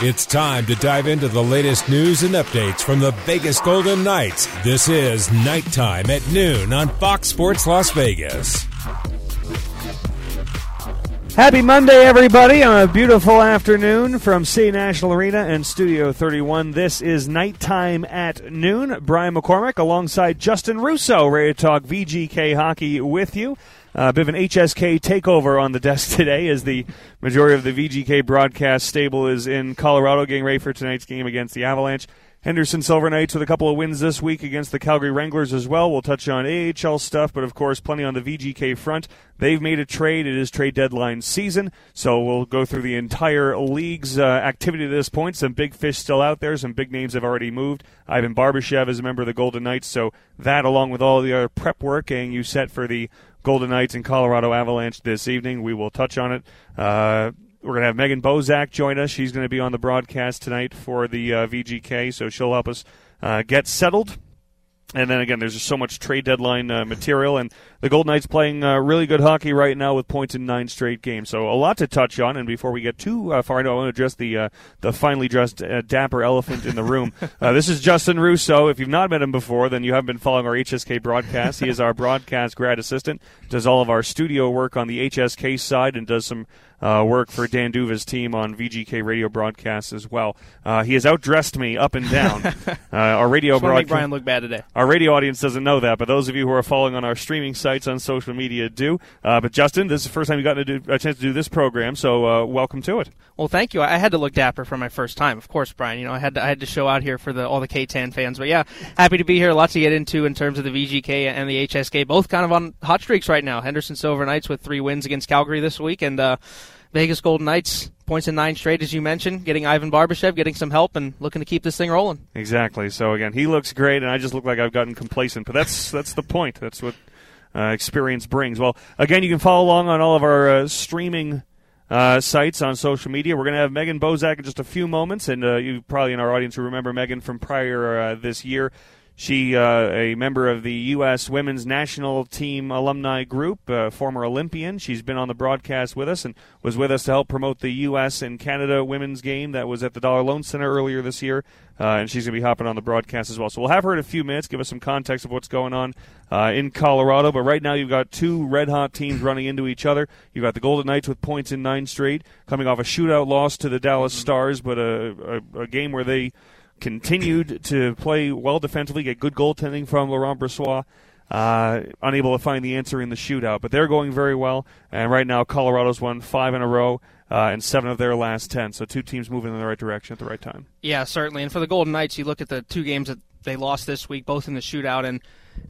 It's time to dive into the latest news and updates from the Vegas Golden Knights. This is Nighttime at noon on Fox Sports Las Vegas. Happy Monday, everybody, on a beautiful afternoon from City National Arena and Studio 31. This is Nighttime at Noon. Brian McCormick alongside Justin Russo, ready to talk VGK hockey with you. A bit of an HSK takeover on the desk today as the majority of the VGK broadcast stable is in Colorado getting ready for tonight's game against the Avalanche. Henderson Silver Knights with a couple of wins this week against the Calgary Wranglers as well. We'll touch on AHL stuff, but of course, plenty on the VGK front. They've made a trade. It is trade deadline season, so we'll go through the entire league's uh, activity to this point. Some big fish still out there. Some big names have already moved. Ivan Barbashev is a member of the Golden Knights, so that, along with all the other prep work, getting you set for the Golden Knights and Colorado Avalanche this evening. We will touch on it. Uh, we're going to have Megan Bozek join us. She's going to be on the broadcast tonight for the uh, VGK, so she'll help us uh, get settled. And then again, there's just so much trade deadline uh, material, and the Golden Knights playing uh, really good hockey right now with points in nine straight games. So a lot to touch on. And before we get too uh, far, I want to address the uh, the finely dressed uh, dapper elephant in the room. Uh, this is Justin Russo. If you've not met him before, then you haven't been following our HSK broadcast. He is our broadcast grad assistant, does all of our studio work on the HSK side, and does some uh, work for Dan Duva's team on VGK radio broadcasts as well. Uh, he has outdressed me up and down. uh, our radio broadcast. Brian look bad today. Our radio audience doesn't know that, but those of you who are following on our streaming sites on social media do. Uh, but Justin, this is the first time you got to do, a chance to do this program, so uh, welcome to it. Well, thank you. I had to look dapper for my first time, of course, Brian. You know, I had to, I had to show out here for the all the K10 fans. But yeah, happy to be here. Lots to get into in terms of the VGK and the HSK. Both kind of on hot streaks right now. Henderson Silver Knights with three wins against Calgary this week, and uh, Vegas Golden Knights points in nine straight, as you mentioned, getting Ivan Barbashev, getting some help, and looking to keep this thing rolling. Exactly. So again, he looks great, and I just look like I've gotten complacent. But that's that's the point. That's what uh, experience brings. Well, again, you can follow along on all of our uh, streaming. Uh, sites on social media. We're going to have Megan Bozek in just a few moments, and uh, you probably in our audience who remember Megan from prior uh, this year. She, uh, a member of the U.S. Women's National Team alumni group, uh, former Olympian. She's been on the broadcast with us and was with us to help promote the U.S. and Canada women's game that was at the Dollar Loan Center earlier this year. Uh, and she's going to be hopping on the broadcast as well. So we'll have her in a few minutes, give us some context of what's going on uh, in Colorado. But right now, you've got two red hot teams running into each other. You've got the Golden Knights with points in nine straight, coming off a shootout loss to the Dallas Stars, but a, a, a game where they continued to play well defensively, get good goaltending from Laurent Brossoit. Uh, unable to find the answer in the shootout, but they're going very well. And right now, Colorado's won five in a row uh, and seven of their last ten. So two teams moving in the right direction at the right time. Yeah, certainly. And for the Golden Knights, you look at the two games that they lost this week, both in the shootout, and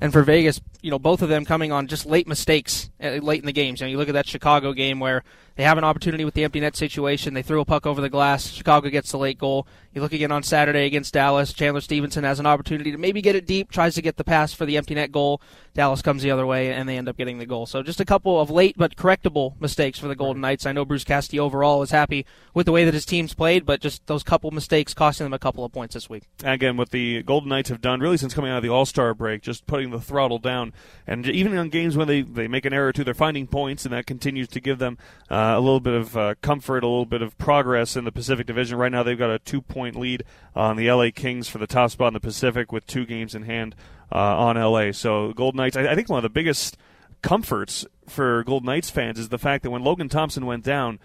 and for Vegas, you know, both of them coming on just late mistakes uh, late in the games. You know, you look at that Chicago game where they have an opportunity with the empty net situation. They threw a puck over the glass. Chicago gets the late goal. You look again on Saturday against Dallas. Chandler Stephenson has an opportunity to maybe get it deep, tries to get the pass for the empty net goal. Dallas comes the other way, and they end up getting the goal. So just a couple of late but correctable mistakes for the Golden Knights. I know Bruce Cassidy overall is happy with the way that his team's played, but just those couple mistakes costing them a couple of points this week. Again, what the Golden Knights have done really since coming out of the All Star break, just putting the throttle down, and even on games when they, they make an error or two, they're finding points, and that continues to give them uh, a little bit of uh, comfort, a little bit of progress in the Pacific Division. Right now, they've got a two point lead on the LA Kings for the top spot in the Pacific with two games in hand uh, on LA. So, Golden Knights, I, I think one of the biggest comforts for Golden Knights fans is the fact that when Logan Thompson went down,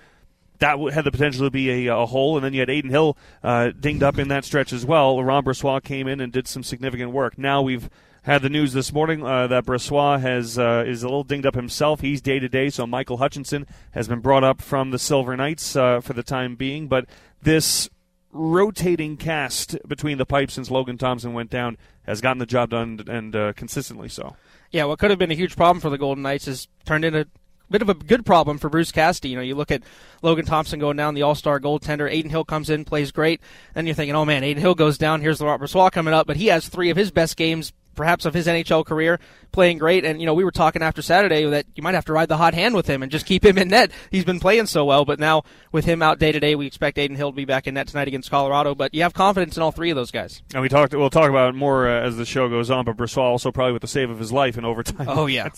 that had the potential to be a, a hole, and then you had Adin Hill uh, dinged up in that stretch as well. Laurent Brossoit came in and did some significant work. Now we've had the news this morning uh, that Brossoit has uh, is a little dinged up himself. He's day to day, so Michael Hutchinson has been brought up from the Silver Knights uh, for the time being. But this rotating cast between the pipes since Logan Thompson went down has gotten the job done and uh, consistently so. Yeah, what could have been a huge problem for the Golden Knights has turned into a bit of a good problem for Bruce Cassidy. You know, you look at Logan Thompson going down, the All Star goaltender. Adin Hill comes in, plays great. Then you're thinking, oh man, Adin Hill goes down. Here's the Robert Brossoit coming up, but he has three of his best games perhaps of his NHL career, playing great. And you know, we were talking after Saturday that you might have to ride the hot hand with him and just keep him in net. He's been playing so well, but now with him out day to day, we expect Adin Hill to be back in net tonight against Colorado. But you have confidence in all three of those guys. And we talked. We'll talk about it more uh, as the show goes on. But Brossoit also probably with the save of his life in overtime. Oh yeah.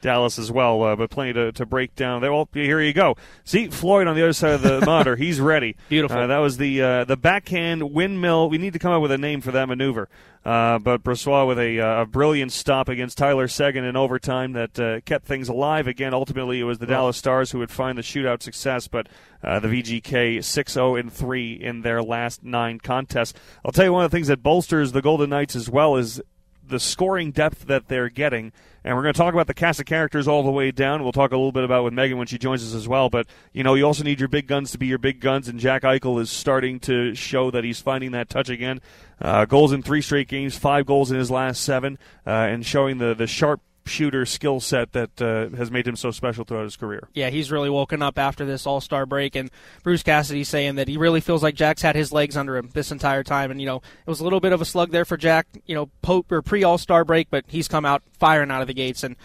Dallas as well, uh, but plenty to, to break down. There, well, here you go. See Floyd on the other side of the monitor. He's ready. Beautiful. Uh, that was the uh, the backhand windmill. We need to come up with a name for that maneuver. Uh, but Brossoit with a, uh, a, brilliant stop against Tyler Seguin in overtime that uh, kept things alive. Again, ultimately it was the Dallas Stars who would find the shootout success, but uh, the VGK 6-0 and 3 in their last nine contests. I'll tell you one of the things that bolsters the Golden Knights as well is the scoring depth that they're getting. And we're going to talk about the cast of characters all the way down. We'll talk a little bit about with Megan when she joins us as well. But you know, you also need your big guns to be your big guns, and Jack Eichel is starting to show that he's finding that touch again. Uh, goals in three straight games, five goals in his last seven, uh, and showing the the sharp shooter skill set that uh, has made him so special throughout his career. Yeah, he's really woken up after this All Star break, and Bruce Cassidy saying that he really feels like Jack's had his legs under him this entire time. And you know, it was a little bit of a slug there for Jack, you know, Pope or pre All Star break, but he's come out firing out of the gates and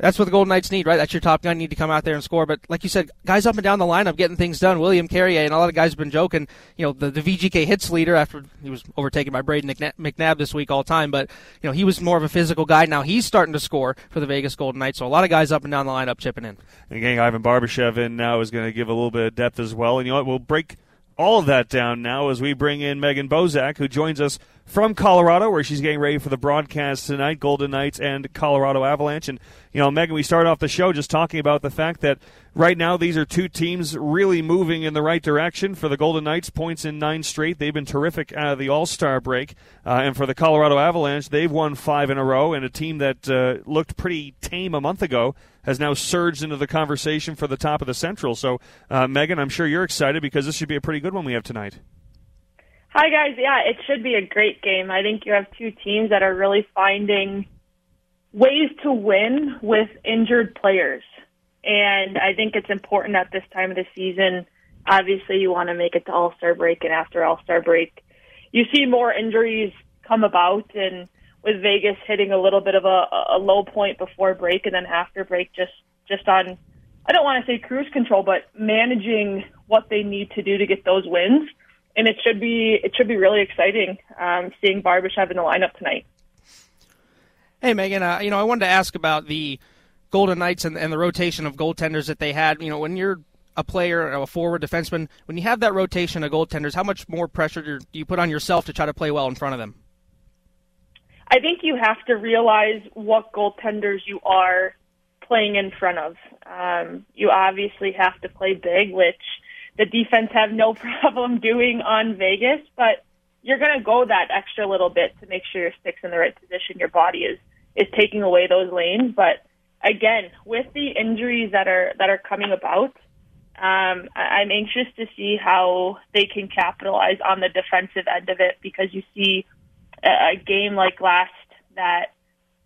that's what the Golden Knights need, right? That's your top gun. You need to come out there and score. But like you said, guys up and down the lineup getting things done. William Carrier and a lot of guys have been joking. You know, the, the VGK hits leader after he was overtaken by Brayden McNabb this week all time. But you know, he was more of a physical guy. Now he's starting to score for the Vegas Golden Knights. So a lot of guys up and down the lineup chipping in. And getting Ivan Barbashev in now is going to give a little bit of depth as well. And you know what? We'll break all of that down now as we bring in Megan Bozek, who joins us from Colorado, where she's getting ready for the broadcast tonight, Golden Knights and Colorado Avalanche. And, you know, Megan, we start off the show just talking about the fact that right now these are two teams really moving in the right direction. For the Golden Knights, points in nine straight. They've been terrific out of the All Star break. Uh, and for the Colorado Avalanche, they've won five in a row, and a team that uh, looked pretty tame a month ago has now surged into the conversation for the top of the Central. So, uh, Megan, I'm sure you're excited because this should be a pretty good one we have tonight. Hi, guys. Yeah, it should be a great game. I think you have two teams that are really finding ways to win with injured players. And I think it's important at this time of the season. Obviously, you want to make it to All Star break, and after All Star break, you see more injuries come about. And with Vegas hitting a little bit of a, a low point before break, and then after break, just just on I don't want to say cruise control, but managing what they need to do to get those wins and it should be it should be really exciting um, seeing Barbashev in the lineup tonight. Hey Megan, uh, you know I wanted to ask about the Golden Knights and, and the rotation of goaltenders that they had. You know when you're a player, a forward defenseman, when you have that rotation of goaltenders, how much more pressure do you put on yourself to try to play well in front of them? I think you have to realize what goaltenders you are playing in front of. Um, you obviously have to play big, which the defense have no problem doing on Vegas, but you're going to go that extra little bit to make sure your stick's in the right position. Your body is is taking away those lanes, but again, with the injuries that are that are coming about, um, I'm anxious to see how they can capitalize on the defensive end of it because you see a, game like last that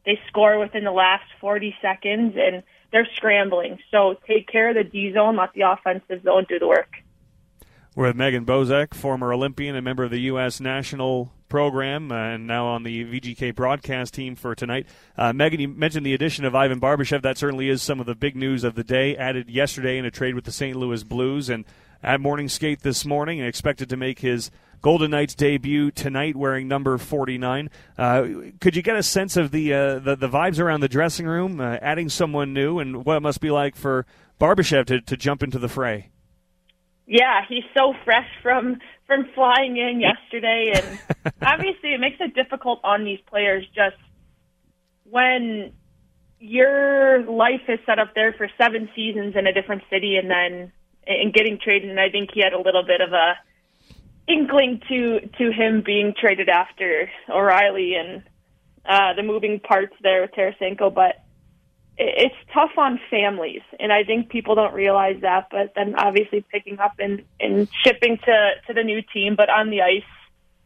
they score within the last 40 seconds and they're scrambling. So take care of the D zone, let the offensive zone do the work. We're with Megan Bozek, former Olympian and member of the U.S. national program, uh, and now on the VGK broadcast team for tonight. Uh, Megan, you mentioned the addition of Ivan Barbashev. That certainly is some of the big news of the day. Added yesterday in a trade with the St. Louis Blues, and at morning skate this morning, and expected to make his Golden Knights debut tonight, wearing number 49. Uh, could you get a sense of the, uh, the, the vibes around the dressing room, uh, adding someone new, and what it must be like for Barbashev to, to jump into the fray? Yeah, he's so fresh from from flying in yesterday, and obviously it makes it difficult on these players just when your life is set up there for seven seasons in a different city, and then and getting traded. And I think he had a little bit of a inkling to to him being traded after O'Reilly and uh, the moving parts there with Tarasenko, but it's tough on families, and I think people don't realize that. But then obviously picking up and and shipping to to the new team, but on the ice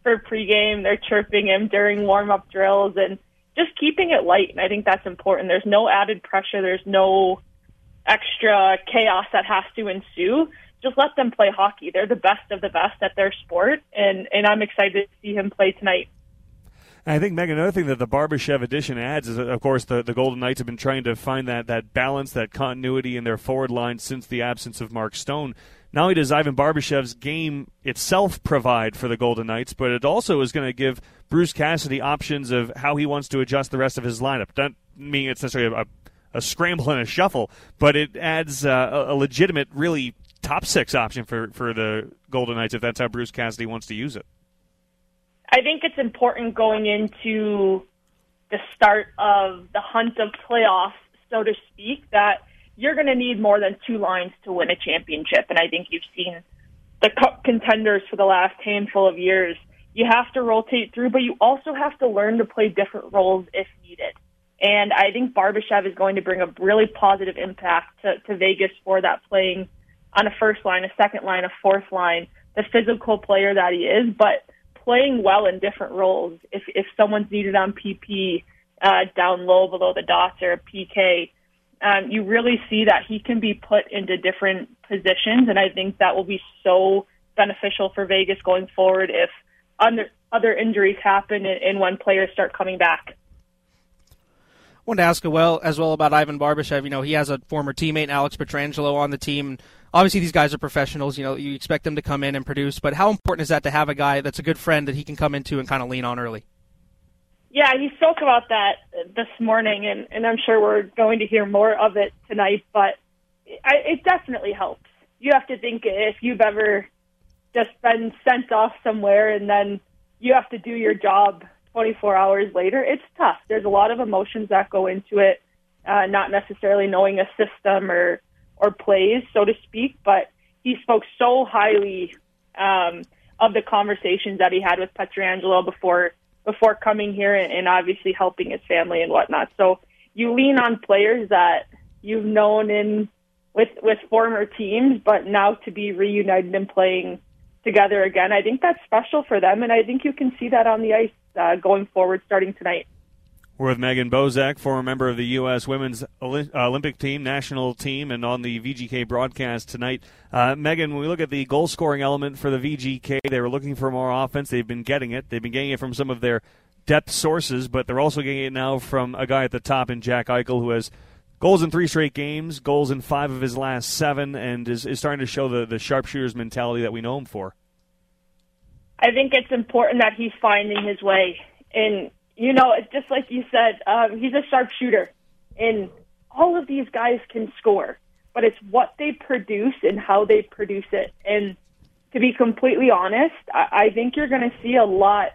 for pregame, they're chirping him during warm up drills and just keeping it light. And I think that's important. There's no added pressure. There's no extra chaos that has to ensue just let them play hockey. They're the best of the best at their sport, and and I'm excited to see him play tonight. I think Megan, another thing that the Barbashev addition adds is, of course, the, the Golden Knights have been trying to find that that balance, that continuity in their forward line since the absence of Mark Stone. Not only does Ivan Barbashev's game itself provide for the Golden Knights, but it also is going to give Bruce Cassidy options of how he wants to adjust the rest of his lineup. Doesn't mean it's necessarily a, a scramble and a shuffle, but it adds uh, a, a legitimate, really top six option for, for the Golden Knights if that's how Bruce Cassidy wants to use it. I think it's important going into the start of the hunt of playoffs, so to speak, that you're going to need more than two lines to win a championship. And I think you've seen the cup contenders for the last handful of years. You have to rotate through, but you also have to learn to play different roles if needed. And I think Barbashev is going to bring a really positive impact to, to Vegas for that playing on a first line, a second line, a fourth line, the physical player that he is, but playing well in different roles. If if someone's needed on PP, uh, down low below the dots or a PK, um, you really see that he can be put into different positions, and I think that will be so beneficial for Vegas going forward if under, other injuries happen and, and when players start coming back wanted to ask as well as well about Ivan Barbashev. You know, he has a former teammate Alex Pietrangelo on the team. Obviously, these guys are professionals. You know, you expect them to come in and produce. But how important is that to have a guy that's a good friend that he can come into and kind of lean on early? Yeah, he spoke about that this morning, and, and I'm sure we're going to hear more of it tonight. But it definitely helps. You have to think if you've ever just been sent off somewhere and then you have to do your job 24 hours later, it's tough. There's a lot of emotions that go into it, uh, not necessarily knowing a system or or plays, so to speak. But he spoke so highly um, of the conversations that he had with Pietrangelo before before coming here, and, and obviously helping his family and whatnot. So you lean on players that you've known in with with former teams, but now to be reunited and playing together again, I think that's special for them, and I think you can see that on the ice uh, going forward starting tonight. We're with Megan Bozek, former member of the U.S. Women's Olympic Team, national team, and on the VGK broadcast tonight. Uh, Megan, when we look at the goal scoring element for the VGK, they were looking for more offense. They've been getting it. They've been getting it from some of their depth sources, but they're also getting it now from a guy at the top in Jack Eichel, who has goals in three straight games, goals in five of his last seven, and is, is starting to show the, the sharpshooter's mentality that we know him for. I think it's important that he's finding his way. And, you know, it's just like you said, um, he's a sharpshooter. And all of these guys can score, but it's what they produce and how they produce it. And to be completely honest, I, I think you're going to see a lot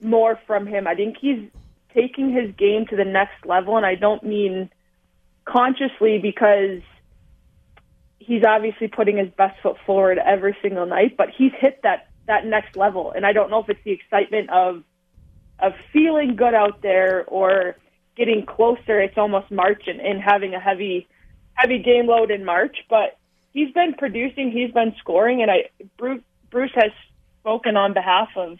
more from him. I think he's taking his game to the next level, and I don't mean consciously because he's obviously putting his best foot forward every single night, but he's hit that that next level. And I don't know if it's the excitement of of feeling good out there or getting closer. It's almost March and, and having a heavy heavy game load in March, but he's been producing, he's been scoring, and I Bruce, Bruce has spoken on behalf of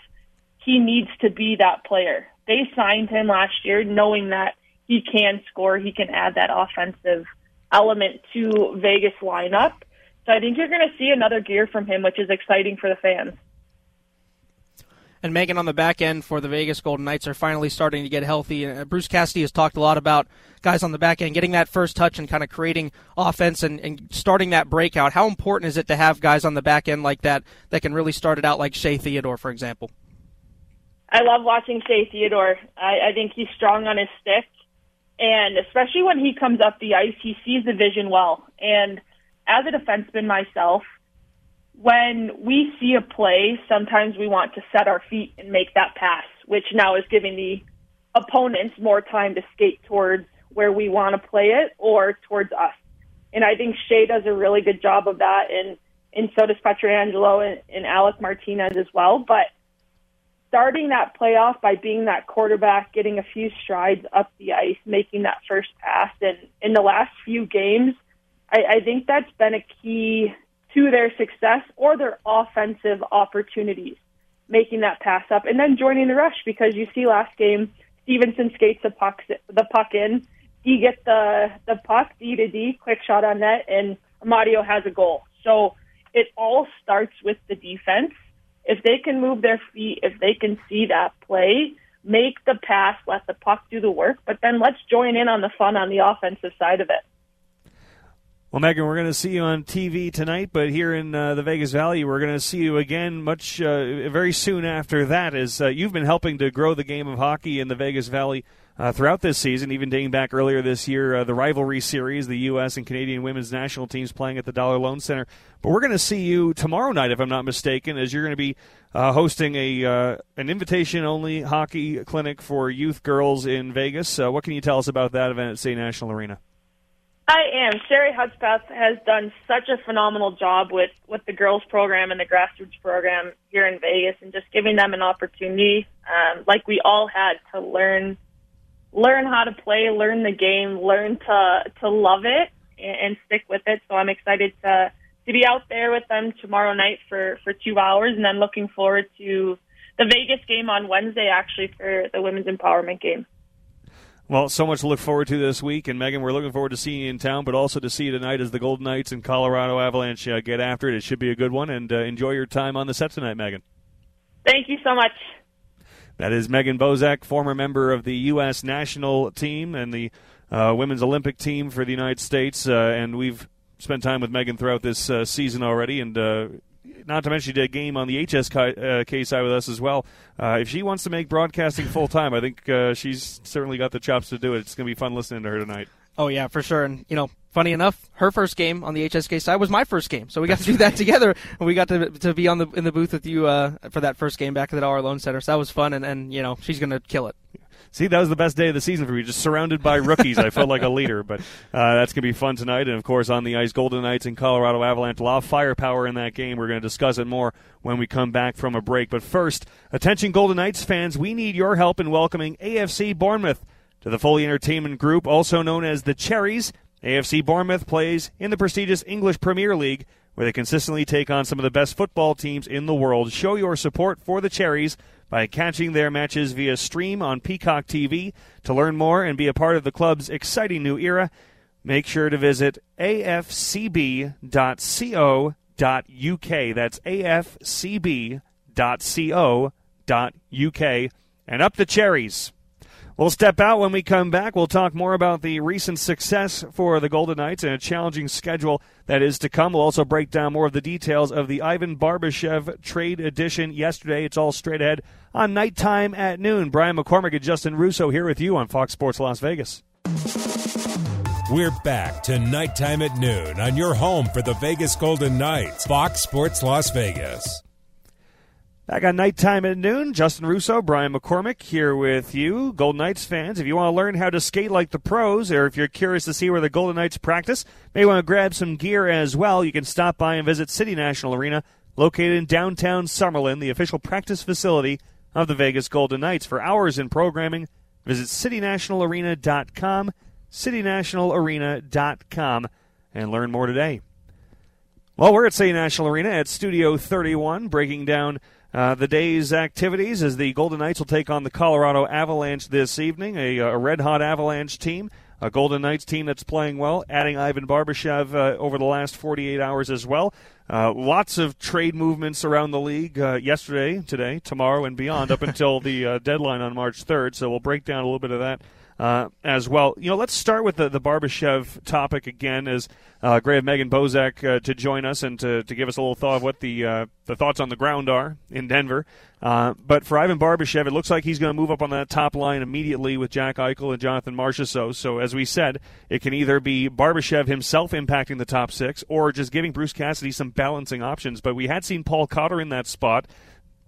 he needs to be that player. They signed him last year knowing that he can score, he can add that offensive element to Vegas lineup. So I think you're going to see another gear from him, which is exciting for the fans and Megan on the back end for the Vegas Golden Knights are finally starting to get healthy. And uh, Bruce Cassidy has talked a lot about guys on the back end getting that first touch and kind of creating offense and, and starting that breakout. How important is it to have guys on the back end like that that can really start it out like Shea Theodore, for example? I love watching Shea Theodore. I, I think he's strong on his stick, and especially when he comes up the ice, he sees the vision well. And as a defenseman myself, when we see a play, sometimes we want to set our feet and make that pass, which now is giving the opponents more time to skate towards where we want to play it or towards us. And I think Shea does a really good job of that, and and so does Pietrangelo and, and Alec Martinez as well. But starting that playoff by being that quarterback, getting a few strides up the ice, making that first pass, and in the last few games, I, I think that's been a key to their success or their offensive opportunities, making that pass up and then joining the rush because you see last game Stephenson skates the puck the puck in, D gets the the puck D to D, quick shot on net, and Amadio has a goal. So it all starts with the defense. If they can move their feet, if they can see that play, make the pass, let the puck do the work, but then let's join in on the fun on the offensive side of it. Well, Megan, we're going to see you on TV tonight, but here in uh, the Vegas Valley, we're going to see you again much uh, very soon after that. As uh, you've been helping to grow the game of hockey in the Vegas Valley uh, throughout this season, even dating back earlier this year, uh, the rivalry series, the U.S. and Canadian women's national teams playing at the Dollar Loan Center. But we're going to see you tomorrow night, if I'm not mistaken, as you're going to be uh, hosting a an invitation only hockey clinic for youth girls in Vegas. What can you tell us about that event at City National Arena? I am. Sherry Hudspeth has done such a phenomenal job with, with the girls program and the grassroots program here in Vegas and just giving them an opportunity, um, like we all had to learn, learn how to play, learn the game, learn to, to love it and, and stick with it. So I'm excited to, to be out there with them tomorrow night for, for two hours and then looking forward to the Vegas game on Wednesday actually for the women's empowerment game. Well, so much to look forward to this week, and Megan, we're looking forward to seeing you in town, but also to see you tonight as the Golden Knights and Colorado Avalanche uh, get after it. It should be a good one, and uh, enjoy your time on the set tonight, Megan. Thank you so much. That is Megan Bozek, former member of the U.S. national team and the uh, women's Olympic team for the United States, uh, and we've spent time with Megan throughout this uh, season already, and uh, not to mention she did a game on the HSK uh, side with us as well. Uh, if she wants to make broadcasting full time, I think uh, she's certainly got the chops to do it. It's going to be fun listening to her tonight. Oh yeah, for sure. And you know, funny enough, her first game on the HSK side was my first game, so we got to do that together, and we got to to be on the in the booth with you uh, for that first game back at the Dollar Loan Center. So that was fun, and and you know, she's going to kill it. See, that was the best day of the season for me. Just surrounded by rookies, I felt like a leader. But uh, that's going to be fun tonight. And of course, on the ice, Golden Knights and Colorado Avalanche. A lot of firepower in that game. We're going to discuss it more when we come back from a break. But first, attention, Golden Knights fans, we need your help in welcoming AFC Bournemouth to the Foley Entertainment Group, also known as the Cherries. AFC Bournemouth plays in the prestigious English Premier League, where they consistently take on some of the best football teams in the world. Show your support for the Cherries by catching their matches via stream on Peacock TV. To learn more and be a part of the club's exciting new era, make sure to visit afcb.co.uk. That's afcb.co.uk. And up the cherries. We'll step out when we come back. We'll talk more about the recent success for the Golden Knights and a challenging schedule that is to come. We'll also break down more of the details of the Ivan Barbashev trade edition yesterday. It's all straight ahead on nighttime at noon. Brian McCormick and Justin Russo here with you on Fox Sports Las Vegas. We're back to nighttime at noon on your home for the Vegas Golden Knights, Fox Sports Las Vegas. Back on nighttime at noon, Justin Russo, Brian McCormick here with you, Golden Knights fans. If you want to learn how to skate like the pros, or if you're curious to see where the Golden Knights practice, may want to grab some gear as well. You can stop by and visit City National Arena, located in downtown Summerlin, the official practice facility of the Vegas Golden Knights. For hours in programming, visit citynationalarena.com, citynationalarena.com, and learn more today. Well, we're at City National Arena at Studio 31, breaking down uh, the day's activities is the Golden Knights will take on the Colorado Avalanche this evening, a, a red hot Avalanche team. A Golden Knights team that's playing well, adding Ivan Barbashev uh, over the last 48 hours as well. Uh, lots of trade movements around the league uh, yesterday, today, tomorrow, and beyond up until the uh, deadline on March 3rd. So we'll break down a little bit of that uh, as well. You know, let's start with the, the Barbashev topic again as uh, great of Megan Bozek uh, to join us and to, to give us a little thought of what the uh, the thoughts on the ground are in Denver. Uh, but for Ivan Barbashev, it looks like he's going to move up on that top line immediately with Jack Eichel and Jonathan Marchessault. So as we said, it can either be Barbashev himself impacting the top six or just giving Bruce Cassidy some balancing options. But we had seen Paul Cotter in that spot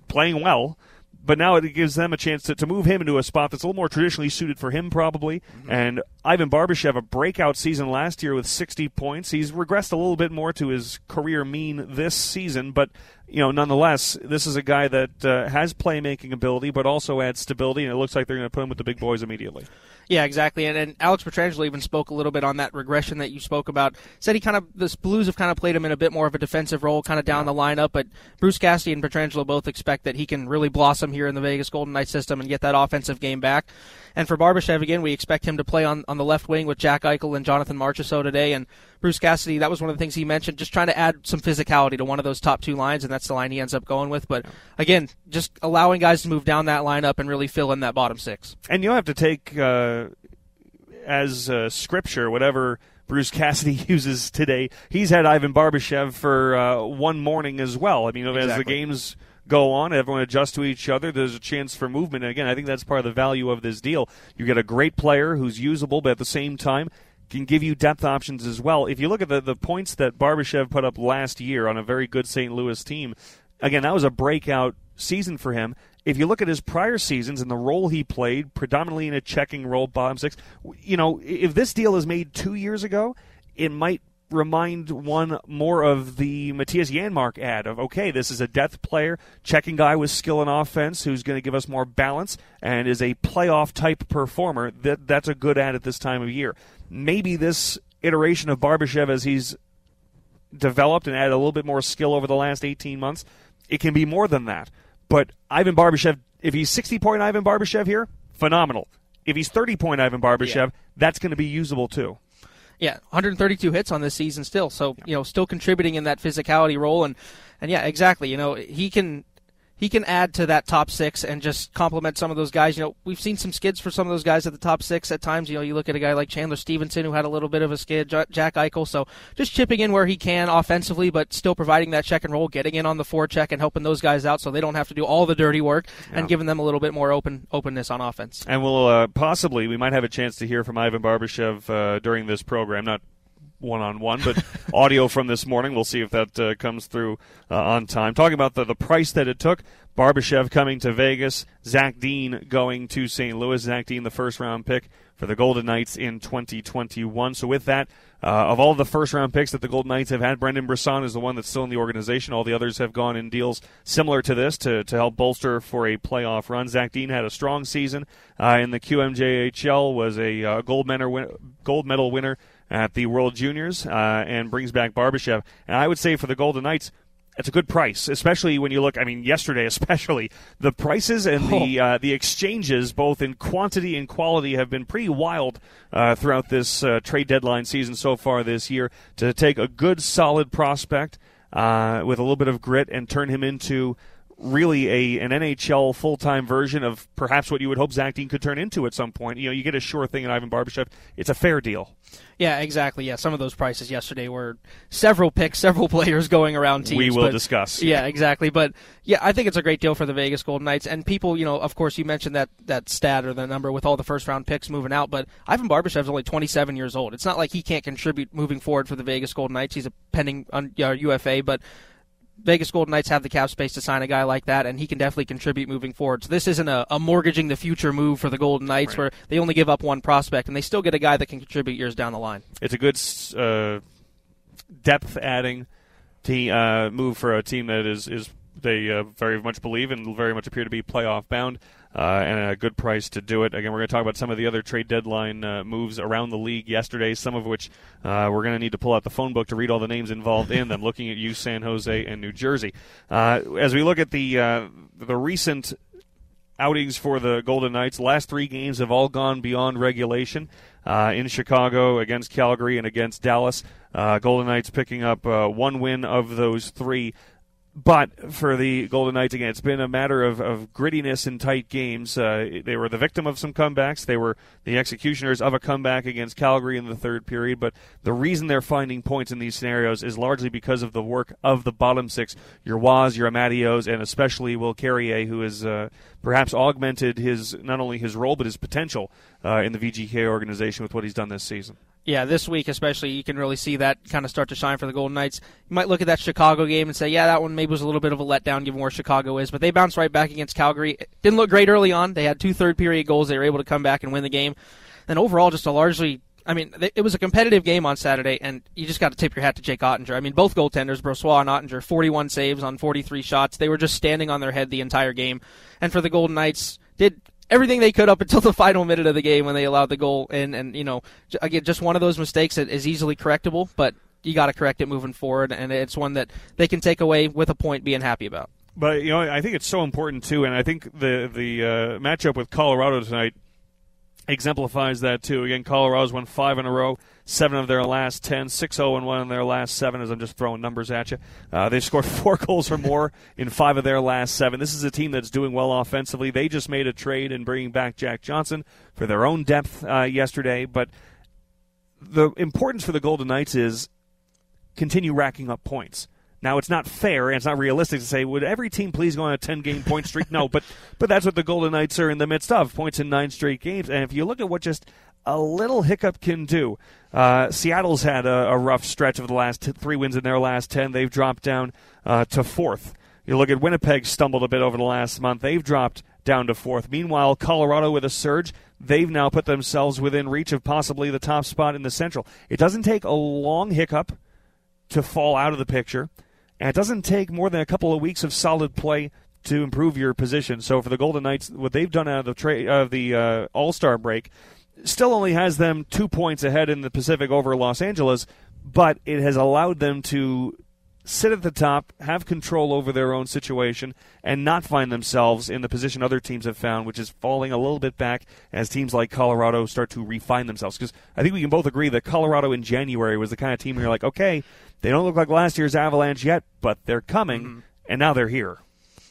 playing well but now it gives them a chance to, to move him into a spot that's a little more traditionally suited for him, probably. Mm-hmm. And Ivan Barbashev, a breakout season last year with 60 points. He's regressed a little bit more to his career mean this season, but you know, nonetheless, this is a guy that uh, has playmaking ability, but also adds stability, and it looks like they're going to put him with the big boys immediately. Yeah, exactly. And, and Alex Pietrangelo even spoke a little bit on that regression that you spoke about. Said he kind of the Blues have kind of played him in a bit more of a defensive role, kind of down the lineup. But Bruce Cassidy and Pietrangelo both expect that he can really blossom here in the Vegas Golden Knights system and get that offensive game back. And for Barbashev, again, we expect him to play on, on the left wing with Jack Eichel and Jonathan Marchessault today. And Bruce Cassidy, that was one of the things he mentioned, just trying to add some physicality to one of those top two lines, and that's the line he ends up going with. But again, just allowing guys to move down that lineup and really fill in that bottom six. And you'll have to take uh, as uh, scripture whatever Bruce Cassidy uses today. He's had Ivan Barbashev for uh, one morning as well. I mean, exactly. as the games go on. Everyone adjusts to each other. There's a chance for movement. And again, I think that's part of the value of this deal. You get a great player who's usable, but at the same time can give you depth options as well. If you look at the, the points that Barbashev put up last year on a very good St. Louis team, again, that was a breakout season for him. If you look at his prior seasons and the role he played, predominantly in a checking role, bottom six, you know, if this deal is made two years ago, it might remind one more of the Mattias Janmark add of okay, this is a depth player, checking guy with skill and offense who's going to give us more balance and is a playoff type performer. That that's a good add at this time of year. Maybe this iteration of Barbashev as he's developed and added a little bit more skill over the last 18 months, it can be more than that. But Ivan Barbashev, if he's 60 point Ivan Barbashev here, phenomenal. If he's 30 point Ivan Barbashev, yeah. that's going to be usable too. Yeah, 132 hits on this season still. So, you know, still contributing in that physicality role and and yeah, exactly. You know, he can he can add to that top six and just complement some of those guys. You know, we've seen some skids for some of those guys at the top six at times. You know, you look at a guy like Chandler Stephenson who had a little bit of a skid, Jack Eichel. So just chipping in where he can offensively, but still providing that check and roll, getting in on the forecheck and helping those guys out so they don't have to do all the dirty work yeah. and giving them a little bit more open openness on offense. And we'll uh, possibly we might have a chance to hear from Ivan Barbashev uh, during this program. Not one on one, but audio from this morning. We'll see if that uh, comes through uh, on time. Talking about the, the price that it took. Barbashev coming to Vegas, Zach Dean going to St. Louis. Zach Dean, the first round pick for the Golden Knights in 2021. So with that, uh, of all the first round picks that the Golden Knights have had, Brendan Brisson is the one that's still in the organization. All the others have gone in deals similar to this to, to help bolster for a playoff run. Zach Dean had a strong season uh, in the QMJHL, was a uh, gold, medal gold medal winner at the World Juniors uh, and brings back Barbashev. And I would say for the Golden Knights, it's a good price, especially when you look. I mean, yesterday, especially the prices and the oh. uh, the exchanges, both in quantity and quality, have been pretty wild uh, throughout this uh, trade deadline season so far this year. To take a good, solid prospect uh, with a little bit of grit and turn him into really a an NHL full time version of perhaps what you would hope Zach Dean could turn into at some point. You know, you get a sure thing in Ivan Barbashev. It's a fair deal. Yeah, exactly. Yeah, some of those prices yesterday were several picks, several players going around teams. We will but, discuss. Yeah, exactly. But yeah, I think it's a great deal for the Vegas Golden Knights. And people, you know, of course, you mentioned that that stat or the number with all the first round picks moving out. But Ivan Barbashev's only 27 years old. It's not like he can't contribute moving forward for the Vegas Golden Knights. He's a pending uh, UFA, but Vegas Golden Knights have the cap space to sign a guy like that, and he can definitely contribute moving forward. So this isn't a, a mortgaging the future move for the Golden Knights, right. where they only give up one prospect and they still get a guy that can contribute years down the line. It's a good uh, depth adding team, uh, move for a team that is is they uh, very much believe and very much appear to be playoff bound uh, and a good price to do it. Again, we're going to talk about some of the other trade deadline uh, moves around the league yesterday, some of which uh, we're going to need to pull out the phone book to read all the names involved in them, looking at you, San Jose, and New Jersey. Uh, as we look at the, uh, the recent outings for the Golden Knights, last three games have all gone beyond regulation. Uh, in Chicago against Calgary and against Dallas. Golden Knights picking up one win of those three. But for the Golden Knights, again, it's been a matter of, of grittiness in tight games. Uh, they were the victim of some comebacks. They were the executioners of a comeback against Calgary in the third period. But the reason they're finding points in these scenarios is largely because of the work of the bottom six your Waz, your Amadios, and especially Will Carrier, who has uh, perhaps augmented his not only his role but his potential uh, in the VGK organization with what he's done this season. Yeah, this week especially, you can really see that kind of start to shine for the Golden Knights. You might look at that Chicago game and say, yeah, that one maybe was a little bit of a letdown given where Chicago is, but they bounced right back against Calgary. It didn't look great early on. They had two third period goals. They were able to come back and win the game. And overall, just a largely I mean, it was a competitive game on Saturday, and you just got to tip your hat to Jake Oettinger. I mean, both goaltenders, Brossoit and Oettinger, 41 saves on 43 shots. They were just standing on their head the entire game. And for the Golden Knights, did everything they could up until the final minute of the game when they allowed the goal in. And, you know, again, just one of those mistakes that is easily correctable, but you got to correct it moving forward. And it's one that they can take away with a point being happy about. But, you know, I think it's so important, too. And I think the, the uh, matchup with Colorado tonight exemplifies that, too. Again, Colorado's won five in a row seven of their last 10, 6 0 1 in their last seven, as I'm just throwing numbers at you. Uh, they've scored four goals or more in five of their last seven. This is a team that's doing well offensively. They just made a trade in bringing back Jack Johnson for their own depth uh, yesterday, but the importance for the Golden Knights is continue racking up points. Now it's not fair and it's not realistic to say would every team please go on a 10 game point streak? No, but but that's what the Golden Knights are in the midst of points in nine straight games. And if you look at what just a little hiccup can do, uh, Seattle's had a, a, rough stretch of the last t- three wins in their last 10. They've dropped down uh, to fourth. You look at Winnipeg stumbled a bit over the last month. They've dropped down to fourth. Meanwhile, Colorado with a surge, they've now put themselves within reach of possibly the top spot in the Central. It doesn't take a long hiccup to fall out of the picture, and it doesn't take more than a couple of weeks of solid play to improve your position. So for the Golden Knights, what they've done out of the tra- of the uh, All Star break still only has them two points ahead in the Pacific over Los Angeles, but it has allowed them to sit at the top, have control over their own situation, and not find themselves in the position other teams have found, which is falling a little bit back as teams like Colorado start to refine themselves. Because I think we can both agree that Colorado in January was the kind of team where you're like, okay, they don't look like last year's Avalanche yet, but they're coming, mm-hmm. and now they're here.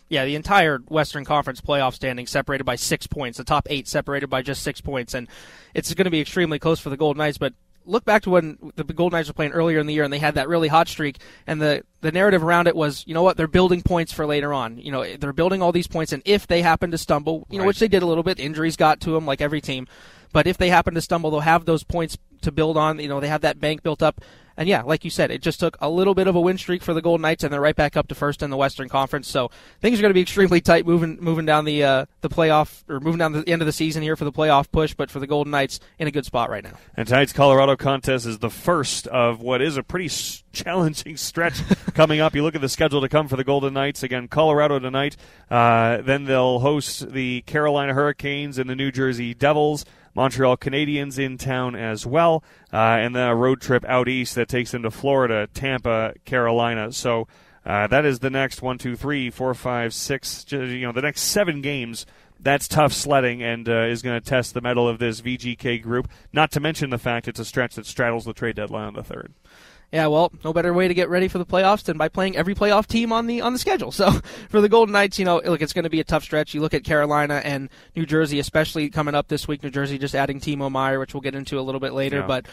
Yeah, the entire Western Conference playoff standing separated by six points. The top eight separated by just six points, and it's going to be extremely close for the Golden Knights. But look back to when the Golden Knights were playing earlier in the year and they had that really hot streak and the the narrative around it was, you know what, they're building points for later on. You know, they're building all these points and if they happen to stumble, you know, which they did a little bit, injuries got to them like every team, but if they happen to stumble, they'll have those points to build on. You know, they have that bank built up. And yeah, like you said, it just took a little bit of a win streak for the Golden Knights, and they're right back up to first in the Western Conference. So things are going to be extremely tight moving moving down the uh, the playoff or moving down the end of the season here for the playoff push. But for the Golden Knights, in a good spot right now. And tonight's Colorado contest is the first of what is a pretty challenging stretch coming up. You look at the schedule to come for the Golden Knights again. Colorado tonight. Uh, then they'll host the Carolina Hurricanes and the New Jersey Devils. Montreal Canadiens in town as well, uh, and then a road trip out east that takes them to Florida, Tampa, Carolina. So uh, that is the next one, two, three, four, five, six. You know, the next seven games. That's tough sledding and uh, is going to test the mettle of this VGK group. Not to mention the fact it's a stretch that straddles the trade deadline on the third. Yeah, well, no better way to get ready for the playoffs than by playing every playoff team on the on the schedule. So for the Golden Knights, you know, look, it's going to be a tough stretch. You look at Carolina and New Jersey, especially coming up this week. New Jersey just adding Timo Meier, which we'll get into a little bit later, yeah. but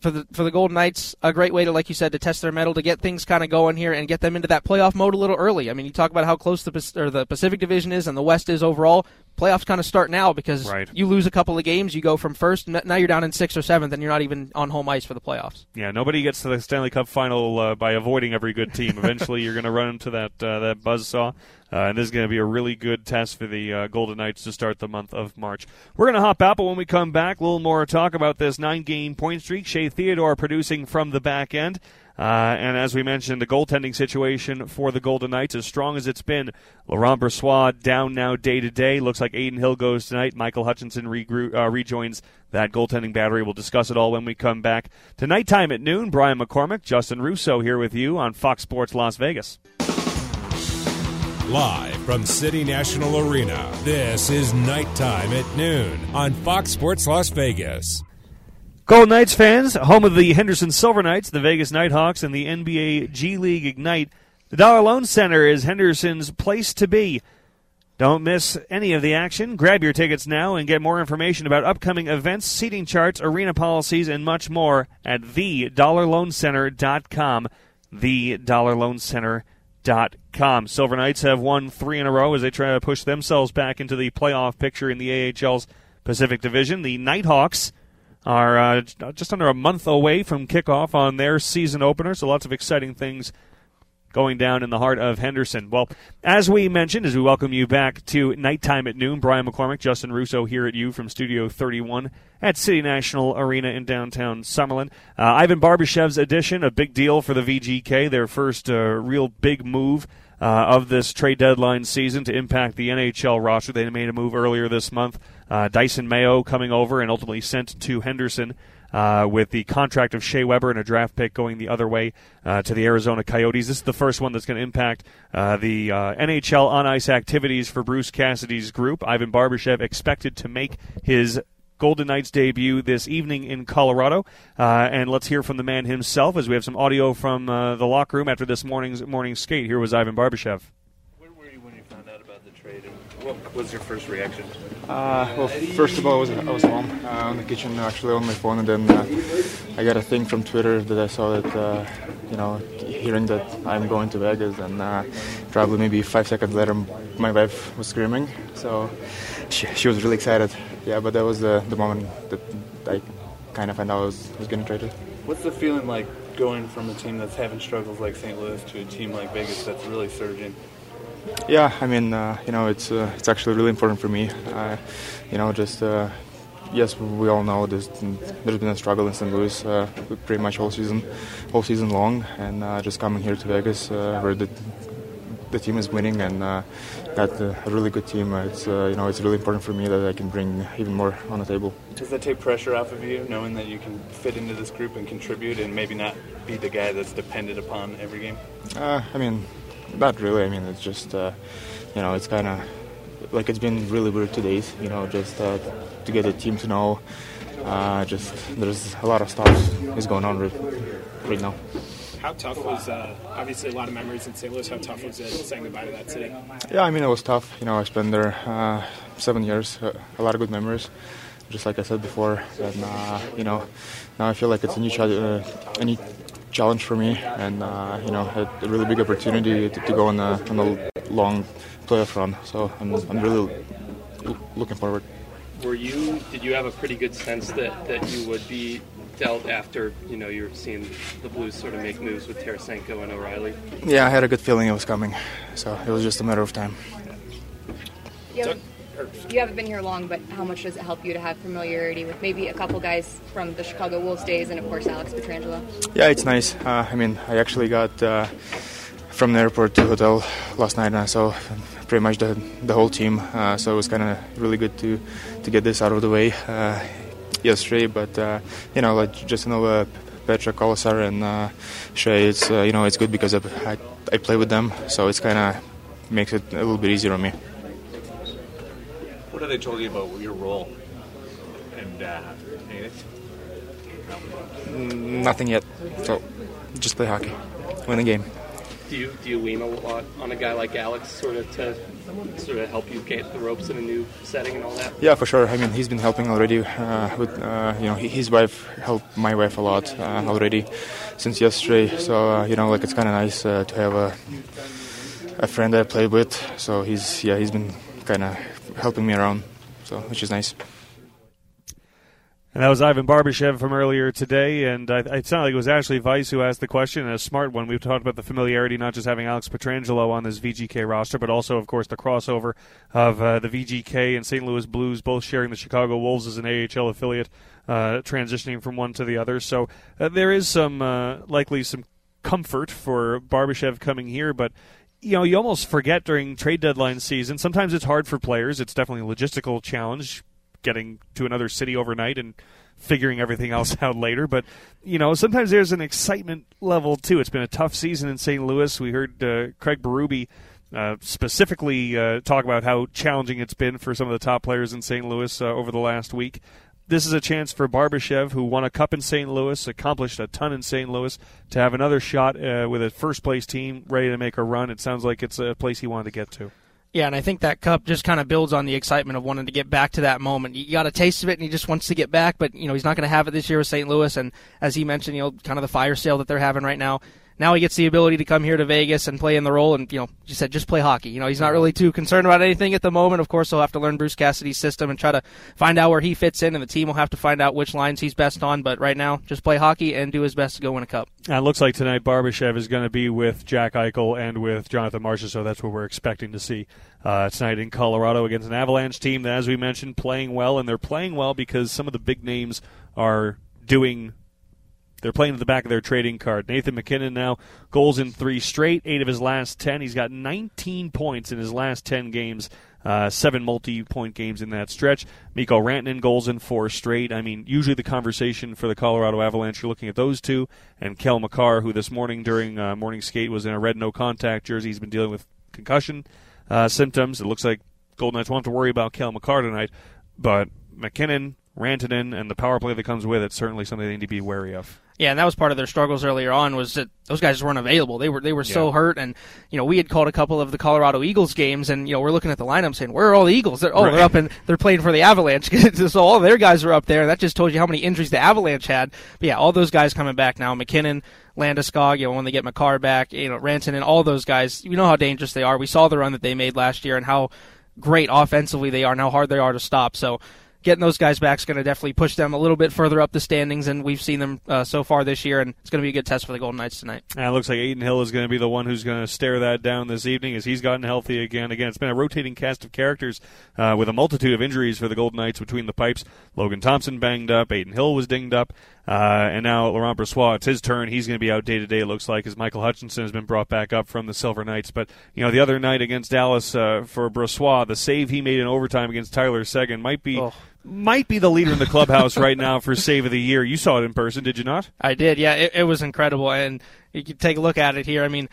for the for the Golden Knights, a great way to, like you said, to test their mettle, to get things kind of going here and get them into that playoff mode a little early. I mean, you talk about how close the or the Pacific Division is and the West is overall. Playoffs kind of start now because right. you lose a couple of games, you go from first, now you're down in sixth or seventh, and you're not even on home ice for the playoffs. Yeah, nobody gets to the Stanley Cup final uh, by avoiding every good team. Eventually, you're going to run into that uh, that buzzsaw. Uh, and this is going to be a really good test for the uh, Golden Knights to start the month of March. We're going to hop out, but when we come back, a little more talk about this nine game point streak. Shea Theodore producing from the back end. Uh, and as we mentioned, the goaltending situation for the Golden Knights, as strong as it's been, Laurent Brossoit down now day to day. Looks like Adin Hill goes tonight. Michael Hutchinson regru- uh, rejoins that goaltending battery. We'll discuss it all when we come back. Tonight time at noon, Brian McCormick, Justin Russo here with you on Fox Sports Las Vegas. Live from City National Arena, this is Nighttime at Noon on Fox Sports Las Vegas. Golden Knights fans, home of the Henderson Silver Knights, the Vegas Nighthawks, and the NBA G League Ignite, the Dollar Loan Center is Henderson's place to be. Don't miss any of the action. Grab your tickets now and get more information about upcoming events, seating charts, arena policies, and much more at thedollarloancenter.com. Thedollarloancenter.com com. Silver Knights have won three in a row as they try to push themselves back into the playoff picture in the AHL's Pacific Division. The Nighthawks are uh, just under a month away from kickoff on their season opener, so lots of exciting things going down in the heart of Henderson. Well, as we mentioned, as we welcome you back to Nighttime at Noon, Brian McCormick, Justin Russo here at you from Studio 31 at City National Arena in downtown Summerlin. Uh, Ivan Barbashev's addition, a big deal for the VGK, their first uh, real big move. Uh, of this trade deadline season to impact the NHL roster. They made a move earlier this month. Uh, Dysin Mayo coming over and ultimately sent to Henderson uh, with the contract of Shea Weber and a draft pick going the other way uh, to the Arizona Coyotes. This is the first one that's going to impact uh, the uh, NHL on ice activities for Bruce Cassidy's group. Ivan Barbashev expected to make his Golden Knights debut this evening in Colorado. Uh, and let's hear from the man himself as we have some audio from uh, the locker room after this morning's morning skate. Here was Ivan Barbashev. Where were you when you found out about the trade, what was your first reaction? Uh, well, first of all, I was, I was home uh, in the kitchen, actually on my phone, and then uh, I got a thing from Twitter that I saw that, uh, you know, hearing that I'm going to Vegas, and uh, probably maybe five seconds later, my wife was screaming. So she, she was really excited. Yeah, but that was the, the moment that I kind of found out I was, was getting traded. What's the feeling like going from a team that's having struggles like St. Louis to a team like Vegas that's really surging? Yeah, I mean, uh, you know, it's uh, it's actually really important for me. Uh, you know, just uh, yes, we all know there's there's been a struggle in St. Louis uh, pretty much all season, all season long, and uh, just coming here to Vegas where the the team is winning and got a really good team. It's you know it's really important for me that I can bring even more on the table. Does that take pressure off of you, knowing that you can fit into this group and contribute, and maybe not be the guy that's depended upon every game? I mean not really. I mean, it's just, uh, you know, it's kind of like it's been really weird two days. You know, just uh, to get the team to know. Uh, just there's a lot of stuff is going on right, right now. How tough was uh, obviously a lot of memories in St. Louis? How tough was it saying goodbye to that city? Yeah, I mean it was tough. You know, I spent there uh, seven years, uh, a lot of good memories. Just like I said before, and uh, you know, now I feel like it's a new, uh, a new challenge for me, and uh, you know, a really big opportunity to, to go on a, on a long playoff run. So I'm, I'm really looking forward. Were you? Did you have a pretty good sense that, that you would be dealt after you know you're seeing the Blues sort of make moves with Tarasenko and O'Reilly? Yeah, I had a good feeling it was coming, so it was just a matter of time. Yeah you haven't been here long, but how much does it help you to have familiarity with maybe a couple guys from the Chicago Wolves days and, of course, Alex Pietrangelo? Yeah, it's nice. Uh, I mean, I actually got uh, from the airport to hotel last night, and I saw pretty much the, the whole team. Uh, so it was kind of really good to, to get this out of the way uh, yesterday. But, uh, you know, like just know uh, Petra Kolesar and uh, Shea, it's, you know, it's good because I, I, I play with them, so it's kind of makes it a little bit easier on me. What have they told you about your role? And uh, anything? Nothing yet. So just play hockey, win the game. Do you do you lean a lot on a guy like Alex, sort of to sort of help you get the ropes in a new setting and all that? Yeah, for sure. I mean, he's been helping already. Uh, with uh, you know, his wife helped my wife a lot uh, already since yesterday. So uh, you know, like it's kind of nice uh, to have a a friend that I play with. So he's yeah, he's been kind of helping me around, so which is nice. And that was Ivan Barbashev from earlier today, and I, it sounded like it was Ashley Weiss who asked the question, and a smart one. We've talked about the familiarity, not just having Alex Pietrangelo on this VGK roster, but also, of course, the crossover of uh, the VGK and St. Louis Blues, both sharing the Chicago Wolves as an AHL affiliate, uh, transitioning from one to the other. So uh, there is some uh, likely some comfort for Barbashev coming here, but you know, you almost forget during trade deadline season. Sometimes it's hard for players. It's definitely a logistical challenge getting to another city overnight and figuring everything else out later. But you know, sometimes there's an excitement level too. It's been a tough season in St. Louis. We heard uh, Craig Berube uh, specifically uh, talk about how challenging it's been for some of the top players in St. Louis uh, over the last week this is a chance for Barbashev, who won a cup in St. Louis, accomplished a ton in St. Louis, to have another shot uh, with a first place team ready to make a run. It sounds like it's a place he wanted to get to. Yeah, and I think that cup just kind of builds on the excitement of wanting to get back to that moment. You got a taste of it, and he just wants to get back, but you know he's not going to have it this year with St. Louis. And as he mentioned, you know, kind of the fire sale that they're having right now now he gets the ability to come here to Vegas and play in the role. And you know, you said just play hockey. You know, he's not really too concerned about anything at the moment. Of course, he'll have to learn Bruce Cassidy's system and try to find out where he fits in, and the team will have to find out which lines he's best on. But right now, just play hockey and do his best to go win a cup. And it looks like tonight Barbashev is going to be with Jack Eichel and with Jonathan Marchessault, so that's what we're expecting to see uh, tonight in Colorado against an Avalanche team that, as we mentioned, playing well, and they're playing well because some of the big names are doing they're playing to the back of their trading card. Nathan MacKinnon now goals in three straight, eight of his last ten. He's got 19 points in his last 10 games, uh, seven multi-point games in that stretch. Mikko Rantanen goals in four straight. I mean, usually the conversation for the Colorado Avalanche, you're looking at those two, and Cale Makar, who this morning during uh, morning skate was in a red no contact jersey. He's been dealing with concussion uh, symptoms. It looks like Golden Knights won't have to worry about Cale Makar tonight, but MacKinnon, Rantanen, and the power play that comes with it certainly something they need to be wary of. Yeah, and that was part of their struggles earlier on was that those guys weren't available. They were they were so hurt, and you know we had called a couple of the Colorado Eagles games, and you know we're looking at the lineup saying where are all the Eagles? They're, oh, Right. they're up and they're playing for the Avalanche, so all their guys are up there. And that just told you how many injuries the Avalanche had. But yeah, all those guys coming back now. MacKinnon, Landeskog, you know when they get Makar back, you know Ranson and all those guys. You know how dangerous they are. We saw the run that they made last year and how great offensively they are and how hard they are to stop. So getting those guys back is going to definitely push them a little bit further up the standings, and we've seen them uh, so far this year, and it's going to be a good test for the Golden Knights tonight. And it looks like Adin Hill is going to be the one who's going to stare that down this evening as he's gotten healthy again. Again, it's been a rotating cast of characters uh, with a multitude of injuries for the Golden Knights between the pipes. Logan Thompson banged up, Adin Hill was dinged up, uh, and now Laurent Brossoit, it's his turn. He's going to be out day to day, it looks like, as Michael Hutchinson has been brought back up from the Silver Knights. But, you know, the other night against Dallas uh, for Brossoit, the save he made in overtime against Tyler Seguin might be. Oh. Might be the leader in the clubhouse right now for save of the year. You saw it in person, did you not? I did, yeah. It, it was incredible, and you can take a look at it here. I mean,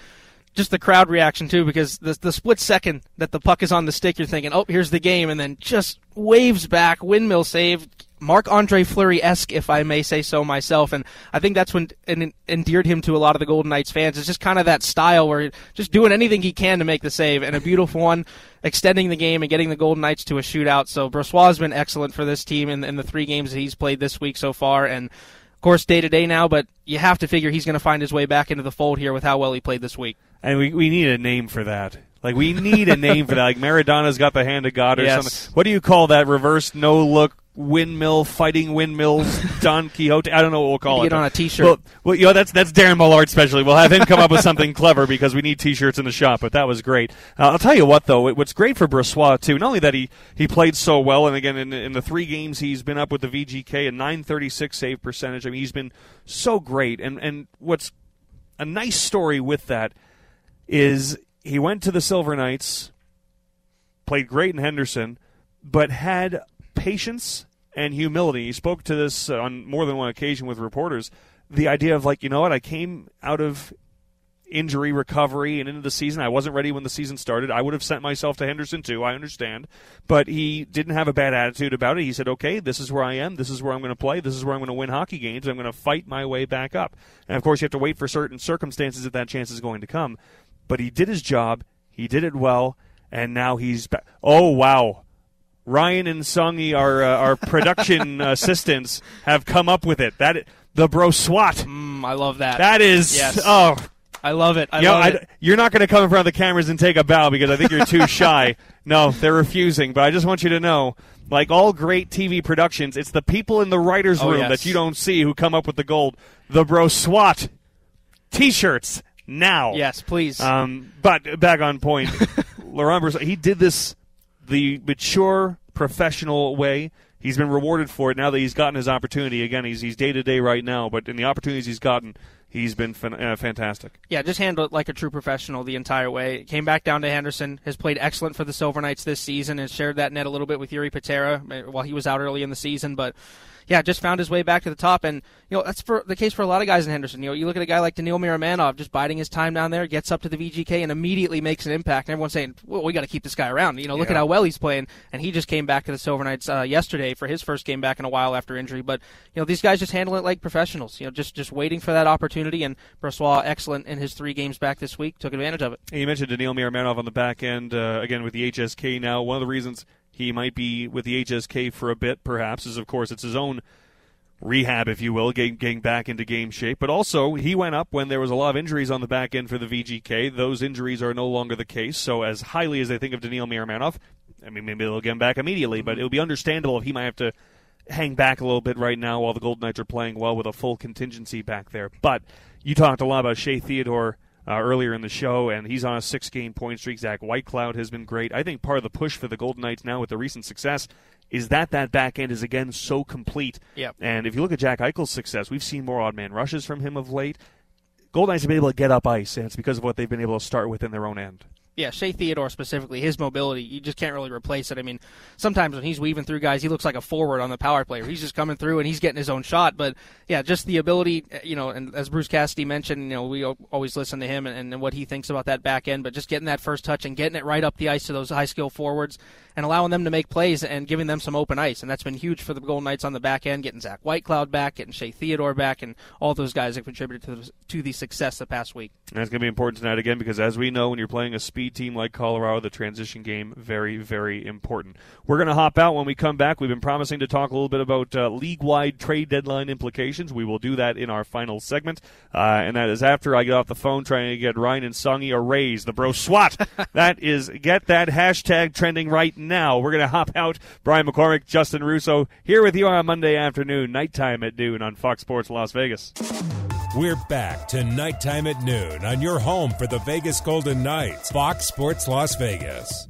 just the crowd reaction too, because the the split second that the puck is on the stick, you're thinking, "Oh, here's the game," and then just waves back, windmill save, Marc Andre Fleury esque, if I may say so myself. And I think that's when en- endeared him to a lot of the Golden Knights fans. It's just kind of that style where just doing anything he can to make the save, and a beautiful one, extending the game and getting the Golden Knights to a shootout. So Brossoit has been excellent for this team in, in the three games that he's played this week so far, and of course day to day now. But you have to figure he's going to find his way back into the fold here with how well he played this week. And we, we need a name for that. Like we need a name for that. Like Maradona's got the hand of God or Yes. something. What do you call that? Reverse no look windmill fighting windmills Don Quixote. I don't know what we'll call Get it. on a t-shirt. Well, well, you know that's that's Darren Mullard specially. We'll have him come up with something clever because we need t-shirts in the shop. But that was great. Uh, I'll tell you what though, it- what's great for Brossoit too. Not only that he he played so well, and again in, in the three games he's been up with the VGK a 936 save percentage. I mean he's been so great. And and what's a nice story with that is he went to the Silver Knights, played great in Henderson, but had patience and humility. He spoke to this uh, on more than one occasion with reporters. The idea of like, you know what, I came out of injury recovery and into the season. I wasn't ready when the season started. I would have sent myself to Henderson too. I understand, but he didn't have a bad attitude about it. He said, "Okay, this is where I am. This is where I'm going to play. This is where I'm going to win hockey games. I'm going to fight my way back up." And of course, you have to wait for certain circumstances if that chance is going to come. But he did his job. He did it well, and now he's back. Oh wow. Ryan and Songy, our uh, our production assistants, have come up with it. That the bro swat. Mm, I love that. That is Yes. oh I love it. I you know, love I- it. you're not going to come in front of the cameras and take a bow because I think you're too shy. No, they're refusing. But I just want you to know, like all great TV productions, it's the people in the writers' Oh, room yes. that you don't see who come up with the gold. The bro SWAT T-shirts now. Yes, please. Um, but back on point, Laurent Brossoit, he did this the mature, professional way. He's been rewarded for it now that he's gotten his opportunity. Again, he's he's day to day right now, but in the opportunities he's gotten, he's been uh, fantastic. Yeah, just handled it like a true professional the entire way. Came back down to Henderson, has played excellent for the Silver Knights this season, and shared that net a little bit with Jiri Patera uh, while he was out early in the season. But yeah, just found his way back to the top, and you know that's for the case for a lot of guys in Henderson. You know, you look at a guy like Daniil Miromanov, just biding his time down there, gets up to the VGK, and immediately makes an impact. And everyone's saying, "Well, we got to keep this guy around." You know, look Yeah. at how well he's playing, and he just came back to the Silver Knights uh, yesterday for his first game back in a while after injury. But you know, these guys just handle it like professionals. You know, just just waiting for that opportunity. And Brossoit, excellent in his three games back this week, took advantage of it. And you mentioned Daniil Miromanov on the back end uh, again with the HSK. Now, one of the reasons he might be with the HSK for a bit, perhaps, is of course it's his own rehab, if you will, getting, getting back into game shape. But also, he went up when there was a lot of injuries on the back end for the VGK. Those injuries are no longer the case. So, as highly as they think of Daniil Miromanov, I mean, maybe they'll get him back immediately, but it would be understandable if he might have to hang back a little bit right now while the Golden Knights are playing well with a full contingency back there. But you talked a lot about Shea Theodore uh, earlier in the show, and he's on a six game point streak. Zach Whitecloud has been great. I think part of the push for the Golden Knights now with the recent success is that that back end is again so complete. Yep. And if you look at Jack Eichel's success, we've seen more odd man rushes from him of late. Golden Knights have been able to get up ice, and it's because of what they've been able to start with in their own end. Yeah, Shea Theodore specifically, his mobility, you just can't really replace it. I mean, sometimes when he's weaving through guys, he looks like a forward on the power player. He's just coming through and he's getting his own shot. But yeah, just the ability, eh, you know, and as Bruce Cassidy mentioned, you know, we always listen to him and, and what he thinks about that back end. But just getting that first touch and getting it right up the ice to those high skill forwards and allowing them to make plays and giving them some open ice, and that's been huge for the Golden Knights on the back end. Getting Zach Whitecloud back, getting Shea Theodore back, and all those guys have contributed to the, to the success the past week. That's going to be important tonight again because, as we know, when you're playing a speed team like Colorado, the transition game very, very important. We're going to hop out when we come back. We've been promising to talk a little bit about uh, league-wide trade deadline implications. We will do that in our final segment, uh, and that is after I get off the phone trying to get Ryan and Songy a raise. The bro swat. that is get that hashtag trending right now. We're going to hop out. Brian McCormick, Justin Russo, here with you on a Monday afternoon, nighttime at noon on Fox Sports Las Vegas. We're back to nighttime at noon on your home for the Vegas Golden Knights, Fox Sports Las Vegas.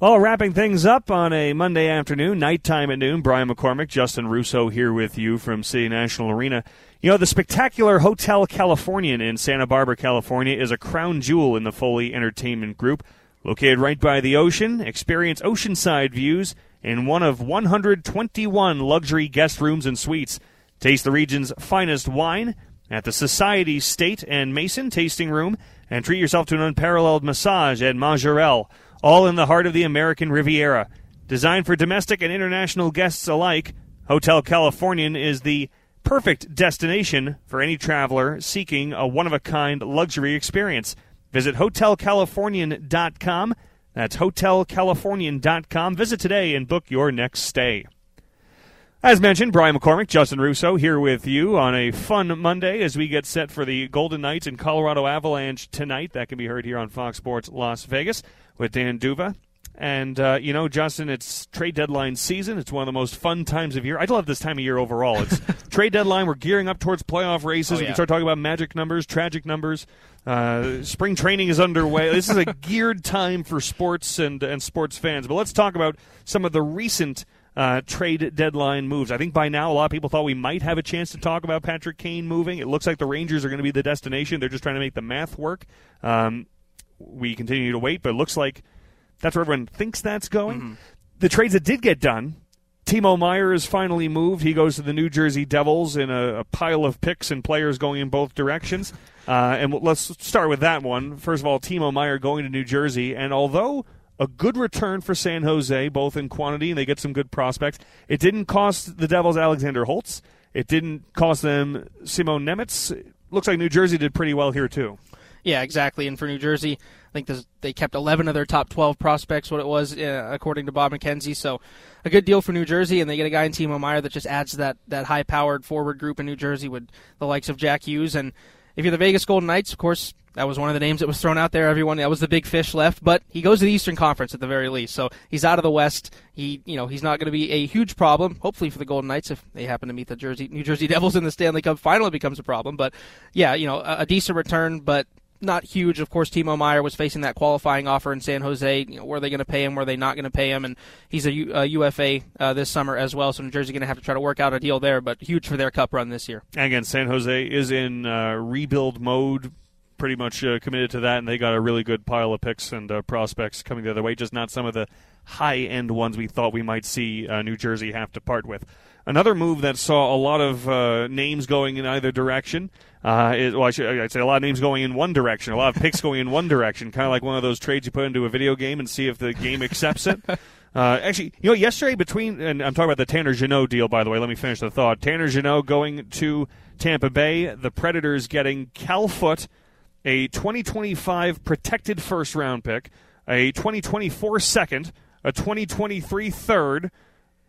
Well, wrapping things up on a Monday afternoon, nighttime at noon. Brian McCormick, Justin Russo here with you from City National Arena. You know, the spectacular Hotel Californian in Santa Barbara, California is a crown jewel in the Foley Entertainment Group. Located right by the ocean, experience oceanside views in one of 121 luxury guest rooms and suites. Taste the region's finest wine at the Society State and Mason Tasting Room and treat yourself to an unparalleled massage at Majorelle, all in the heart of the American Riviera. Designed for domestic and international guests alike, Hotel Californian is the perfect destination for any traveler seeking a one of a kind luxury experience. Visit hotelcalifornian.com. That's hotelcalifornian.com. Visit today and book your next stay. As mentioned, Brian McCormick, Justin Russo here with you on a fun Monday as we get set for the Golden Knights and Colorado Avalanche tonight. That can be heard here on Fox Sports Las Vegas with Dan D'Uva and, uh, you know, Justin, it's trade deadline season. It's one of the most fun times of year. I love this time of year overall. It's trade deadline. We're gearing up towards playoff races. Oh, yeah. We can start talking about magic numbers, tragic numbers. Uh, spring training is underway. this is a geared time for sports and, and sports fans. But let's talk about some of the recent uh, trade deadline moves. I think by now a lot of people thought we might have a chance to talk about Patrick Kane moving. It looks like the Rangers are going to be the destination. They're just trying to make the math work. Um, we continue to wait, but it looks like – that's where everyone thinks that's going. Mm-hmm. The trades that did get done, Timo Meier is finally moved. He goes to the New Jersey Devils in a, a pile of picks and players going in both directions. Uh, and let's start with that one. First of all, Timo Meier going to New Jersey, and although a good return for San Jose, both in quantity and they get some good prospects, it didn't cost the Devils Alexander Holtz. It didn't cost them Simon Nemec. Looks like New Jersey did pretty well here too. Yeah, exactly. And for New Jersey, I think this, they kept 11 of their top 12 prospects, what it was, uh, according to Bob McKenzie. So a good deal for New Jersey, and they get a guy in Timo Meier that just adds that, that high powered forward group in New Jersey with the likes of Jack Hughes. And if you're the Vegas Golden Knights, of course, that was one of the names that was thrown out there. Everyone, that was the big fish left, but he goes to the Eastern Conference at the very least. So he's out of the West. He, you know, he's not going to be a huge problem. Hopefully for the Golden Knights, if they happen to meet the Jersey New Jersey Devils in the Stanley Cup final, it becomes a problem. But yeah, you know, a, a decent return, but not huge. Of course, Timo Meier was facing that qualifying offer in San Jose. You know, were they going to pay him? Were they not going to pay him? And he's a, U, a UFA uh, this summer as well. So New Jersey going to have to try to work out a deal there. But huge for their Cup run this year. And again, San Jose is in uh, rebuild mode. Pretty much uh, committed to that, and they got a really good pile of picks and uh, prospects coming the other way. Just not some of the high end ones we thought we might see uh, New Jersey have to part with. Another move that saw a lot of uh, names going in either direction uh, is, well, I should, I'd say a lot of names going in one direction, a lot of picks going in one direction, kind of like one of those trades you put into a video game and see if the game accepts it. Uh, actually, you know, yesterday between, and I'm talking about the Tanner Jeannot deal, by the way. Let me finish the thought. Tanner Jeannot going to Tampa Bay, the Predators getting Cal Foote, a 2025 protected first round pick, a 2024 second, a 2023 third,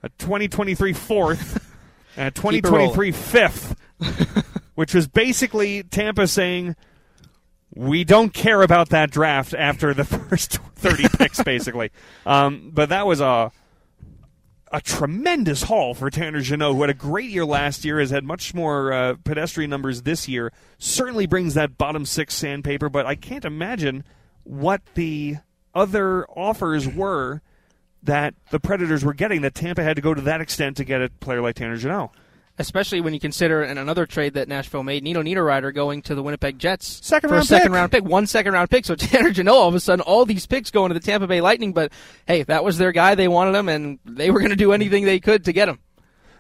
a 2023 fourth, and a 2023 fifth, which was basically Tampa saying, we don't care about that draft after the first 30 picks, basically. Um, but that was a a tremendous haul for Tanner Jeannot, who had a great year last year, has had much more uh, pedestrian numbers this year. Certainly brings that bottom six sandpaper, but I can't imagine what the other offers were that the Predators were getting that Tampa had to go to that extent to get a player like Tanner Jeannot. especially when you consider in another trade that Nashville made, Nino Niederreiter going to the Winnipeg Jets Second for round a second pick. round pick, one second round pick. So Tanner Jeannot, all of a sudden, all these picks going to the Tampa Bay Lightning. But hey, that was their guy. They wanted him, and they were going to do anything they could to get him.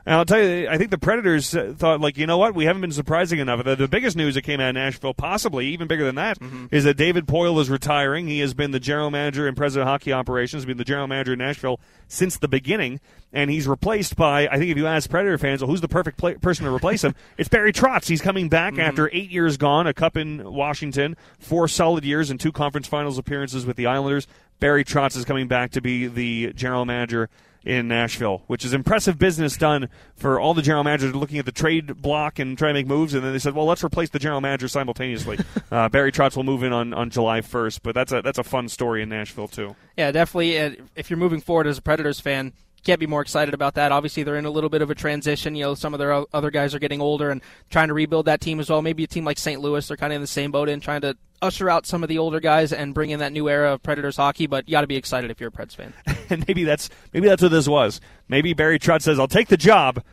And I'll tell you, I think the Predators uh, thought, like, you know what? We haven't been surprising enough. The, the biggest news that came out of Nashville, possibly even bigger than that, is that David Poile is retiring. He has been the general manager and president of hockey operations, been the general manager in Nashville since the beginning, and he's replaced by, I think if you ask Predator fans, well, who's the perfect pla person to replace him? It's Barry Trotz. He's coming back after eight years gone, a cup in Washington, four solid years, and two conference finals appearances with the Islanders. Barry Trotz is coming back to be the general manager in Nashville, which is impressive business done for all the general managers looking at the trade block and trying to make moves. And then they said, well, let's replace the general manager simultaneously. uh, Barry Trotz will move in on, on July 1st, but that's a that's a fun story in Nashville too. Yeah, definitely. Uh, if you're moving forward as a Predators fan, can't be more excited about that. Obviously, they're in a little bit of a transition. You know, some of their other guys are getting older and trying to rebuild that team as well. Maybe a team like St. Louis, they're kind of in the same boat in trying to usher out some of the older guys and bring in that new era of Predators hockey. But you got to be excited if you're a Preds fan. And maybe that's maybe that's what this was. Maybe Barry Trotz says, "I'll take the job."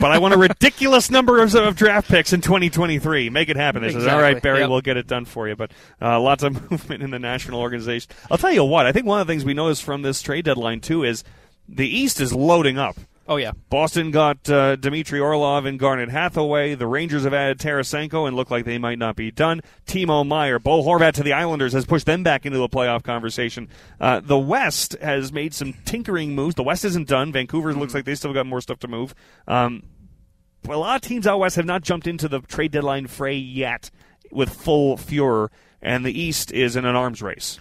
But I want a ridiculous number of, of draft picks in 2023. Make it happen. They says, "All right, Barry, Yep. we'll get it done for you." But uh, lots of movement in the national organization. I'll tell you what. I think one of the things we noticed from this trade deadline too is the East is loading up. Oh yeah, Boston got uh, Dmitry Orlov and Garnet Hathaway. The Rangers have added Tarasenko and look like they might not be done. Timo Meier, Bo Horvat to the Islanders has pushed them back into the playoff conversation. Uh, the West has made some tinkering moves. The West isn't done. Vancouver looks like they still got more stuff to move. Um, a lot of teams out west have not jumped into the trade deadline fray yet with full furor, and the East is in an arms race.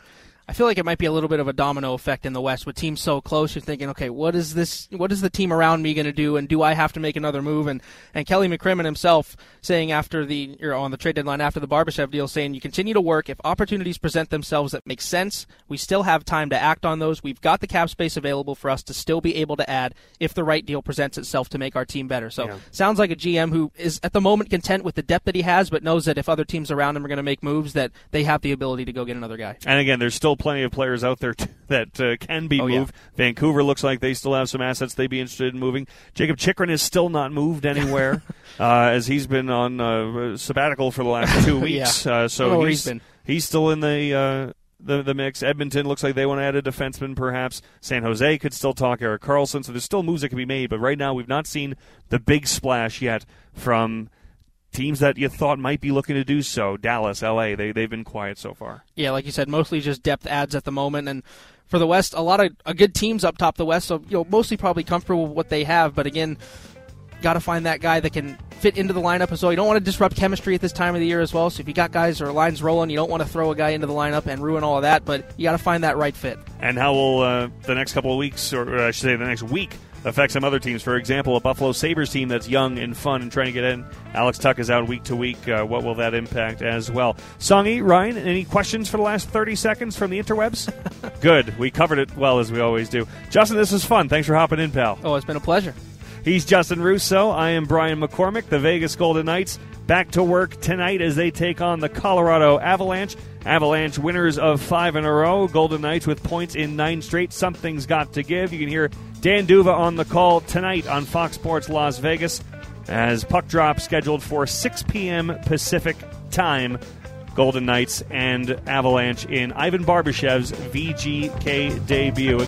I feel like it might be a little bit of a domino effect in the West with teams so close. You're thinking, okay, what is this? What is the team around me going to do? And do I have to make another move? And and Kelly McCrimmon himself saying after the or on the trade deadline after the Barbashev deal, saying you continue to work if opportunities present themselves that make sense. We still have time to act on those. We've got the cap space available for us to still be able to add if the right deal presents itself to make our team better. So Yeah. sounds like a GM who is at the moment content with the depth that he has, but knows that if other teams around him are going to make moves, that they have the ability to go get another guy. And again, there's still plenty of players out there t- that uh, can be Oh, yeah. moved. Vancouver looks like they still have some assets they'd be interested in moving. Jakob Chychrun is still not moved anywhere, uh, as he's been on uh, sabbatical for the last two weeks. Yeah. uh, I don't know so where he's he's been. he's still in the. Uh, the, the mix. Edmonton looks like they want to add a defenseman, perhaps. San Jose could still talk Erik Karlsson, so there's still moves that can be made. But right now, we've not seen the big splash yet from teams that you thought might be looking to do so. Dallas, LA, they, they've been quiet so far. Yeah, like you said, mostly just depth adds at the moment, and for the West, a lot of uh, good teams up top the West. So you know, mostly probably comfortable with what they have, but again, got to find that guy that can fit into the lineup as well. You don't want to disrupt chemistry at this time of the year as well. So if you got guys or lines rolling, you don't want to throw a guy into the lineup and ruin all of that. But you got to find that right fit. and how will uh, the next couple of weeks, or I should say the next week, affect some other teams? For example, a Buffalo Sabres team that's young and fun and trying to get in. Alex Tuch is out week to week. Uh, what will that impact as well? Songy, Ryan, any questions for the last 30 seconds from the interwebs? Good. We covered it well, as we always do. Justin, this was fun. Thanks for hopping in, pal. Oh, it's been a pleasure. He's Justin Russo. I am Brian McCormick. The Vegas Golden Knights back to work tonight as they take on the Colorado Avalanche. Avalanche winners of five in a row. Golden Knights with points in nine straight. Something's got to give. You can hear Dan D'Uva on the call tonight on Fox Sports Las Vegas as puck drop scheduled for 6 p.m. Pacific time. Golden Knights and Avalanche in Ivan Barbashev's VGK debut.